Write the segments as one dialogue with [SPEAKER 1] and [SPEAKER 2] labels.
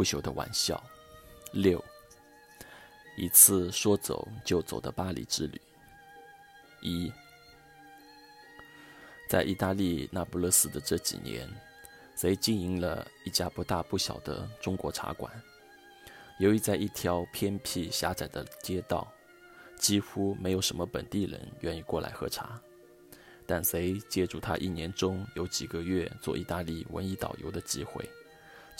[SPEAKER 1] 不朽的玩笑。六，一次说走就走的巴黎之旅。一，在意大利那不勒斯的这几年，贼经营了一家不大不小的中国茶馆。由于在一条偏僻狭窄的街道，几乎没有什么本地人愿意过来喝茶。但贼借助他一年中有几个月做意大利文艺导游的机会，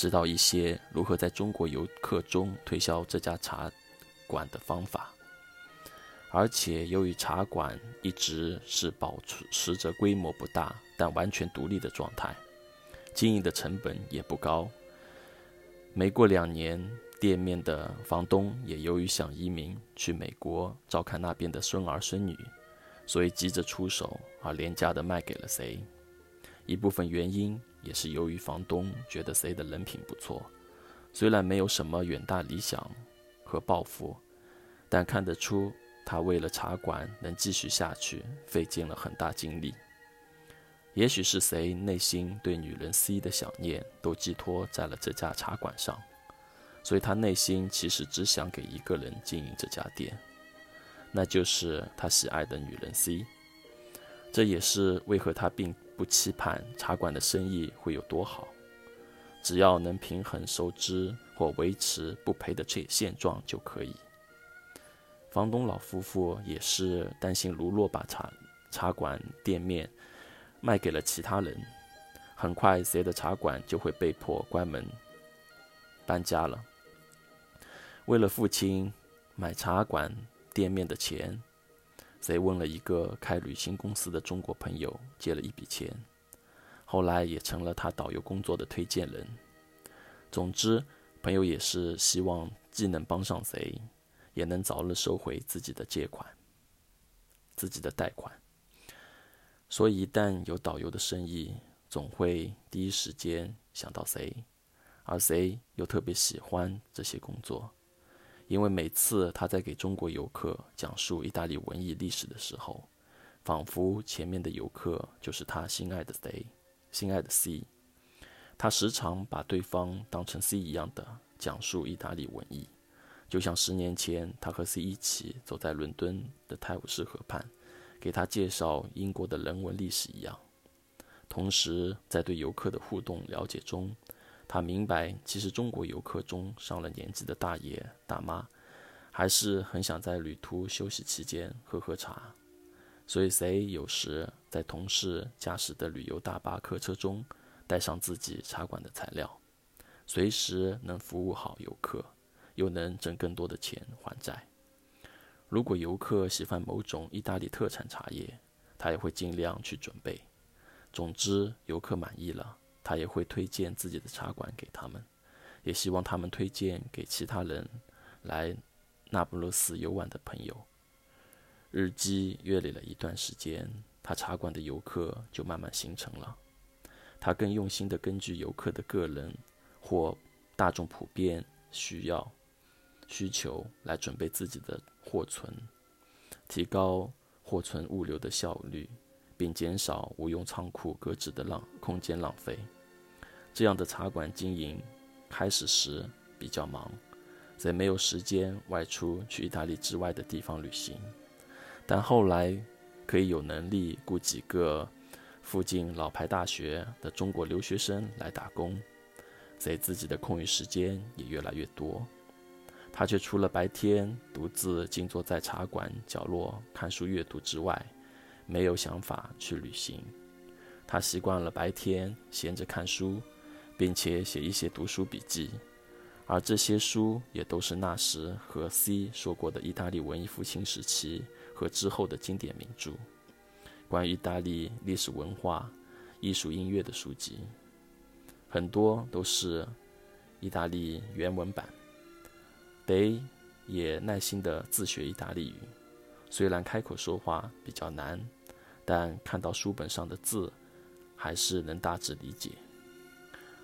[SPEAKER 1] 知道一些如何在中国游客中推销这家茶馆的方法。而且由于茶馆一直是保持着规模不大但完全独立的状态，经营的成本也不高。没过两年。店面的房东也由于想移民去美国照看那边的孙儿孙女，所以急着出手，而廉价的卖给了谁？一部分原因也是由于房东觉得谁的人品不错，虽然没有什么远大理想和抱负，但看得出他为了茶馆能继续下去，费尽了很大精力。也许是谁内心对女人 C 的想念都寄托在了这家茶馆上。所以他内心其实只想给一个人经营这家店，那就是他喜爱的女人 C。这也是为何他并不期盼茶馆的生意会有多好，只要能平衡收支或维持不赔的这现状就可以。房东老夫妇也是担心，如若把茶茶馆店面卖给了其他人，很快谁的茶馆就会被迫关门搬家了。为了父亲买茶馆店面的钱，谁问了一个开旅行公司的中国朋友借了一笔钱，后来也成了他导游工作的推荐人。总之，朋友也是希望既能帮上谁，也能早日收回自己的借款、自己的贷款。所以，一旦有导游的生意，总会第一时间想到谁，而谁又特别喜欢这些工作。因为每次他在给中国游客讲述意大利文艺历史的时候，仿佛前面的游客就是他心爱的 C，心爱的 C。他时常把对方当成 C 一样的讲述意大利文艺，就像十年前他和 C 一起走在伦敦的泰晤士河畔，给他介绍英国的人文历史一样。同时，在对游客的互动了解中，他明白，其实中国游客中上了年纪的大爷大妈，还是很想在旅途休息期间喝喝茶，所以谁有时在同事驾驶的旅游大巴客车中带上自己茶馆的材料，随时能服务好游客，又能挣更多的钱还债。如果游客喜欢某种意大利特产茶叶，他也会尽量去准备。总之，游客满意了。他也会推荐自己的茶馆给他们，也希望他们推荐给其他人来那不勒斯游玩的朋友。日积月累了一段时间，他茶馆的游客就慢慢形成了。他更用心地根据游客的个人或大众普遍需要需求来准备自己的货存，提高货存物流的效率。并减少无用仓库搁置的浪空间浪费。这样的茶馆经营开始时比较忙，在没有时间外出去意大利之外的地方旅行。但后来可以有能力雇几个附近老牌大学的中国留学生来打工，在自己的空余时间也越来越多。他却除了白天独自静坐在茶馆角落看书阅读之外，没有想法去旅行，他习惯了白天闲着看书，并且写一些读书笔记，而这些书也都是那时和 C 说过的意大利文艺复兴时期和之后的经典名著，关于意大利历史文化、艺术音乐的书籍，很多都是意大利原文版。得也耐心地自学意大利语，虽然开口说话比较难。但看到书本上的字，还是能大致理解。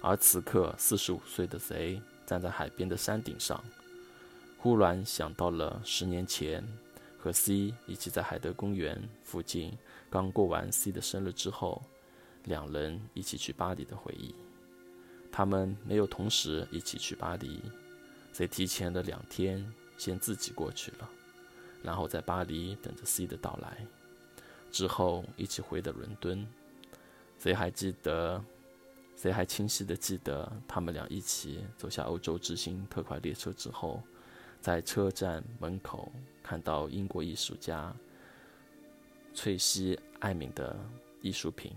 [SPEAKER 1] 而此刻，四十五岁的贼站在海边的山顶上，忽然想到了十年前和 C 一起在海德公园附近刚过完 C 的生日之后，两人一起去巴黎的回忆。他们没有同时一起去巴黎，C 提前了两天先自己过去了，然后在巴黎等着 C 的到来，之后一起回的伦敦。谁还记得？谁还清晰的记得他们俩一起走下欧洲之星特快列车之后，在车站门口看到英国艺术家翠西艾敏的艺术品？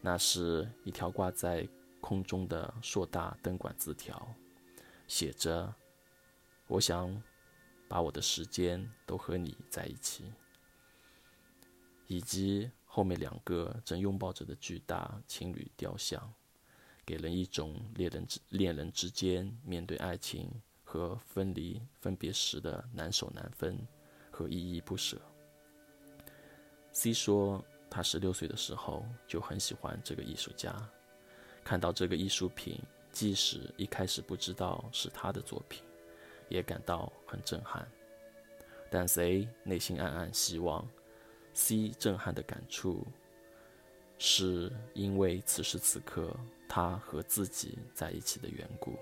[SPEAKER 1] 那是一条挂在空中的硕大灯管字条，写着：“我想把我的时间都和你在一起。”以及后面两个正拥抱着的巨大情侣雕像。给人一种恋人之恋人之间面对爱情和分离分别时的难舍难分和依依不舍。C 说，他十六岁的时候就很喜欢这个艺术家，看到这个艺术品，即使一开始不知道是他的作品，也感到很震撼。但 C 内心暗暗希望，C 震撼的感触，是因为此时此刻。他和自己在一起的缘故。